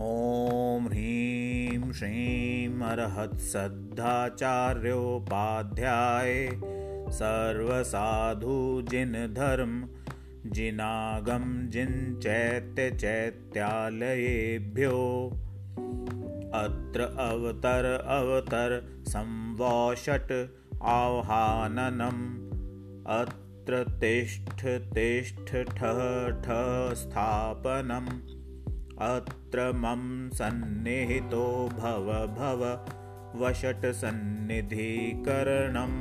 ॐ ह्रीं श्रीं अर्हत्सद्धाचार्योपाध्याय सर्वसाधु जिन धर्म जिनागम जिन चैत्य चैत्यालयेभ्यो अत्र अवतर अवतर संवाषट् आह्वाननम्। अत्र तिष्ठ तिष्ठ स्थापनम्। अत्र मम सन्निहितो भव भव वषट् सन्निधिकरणम्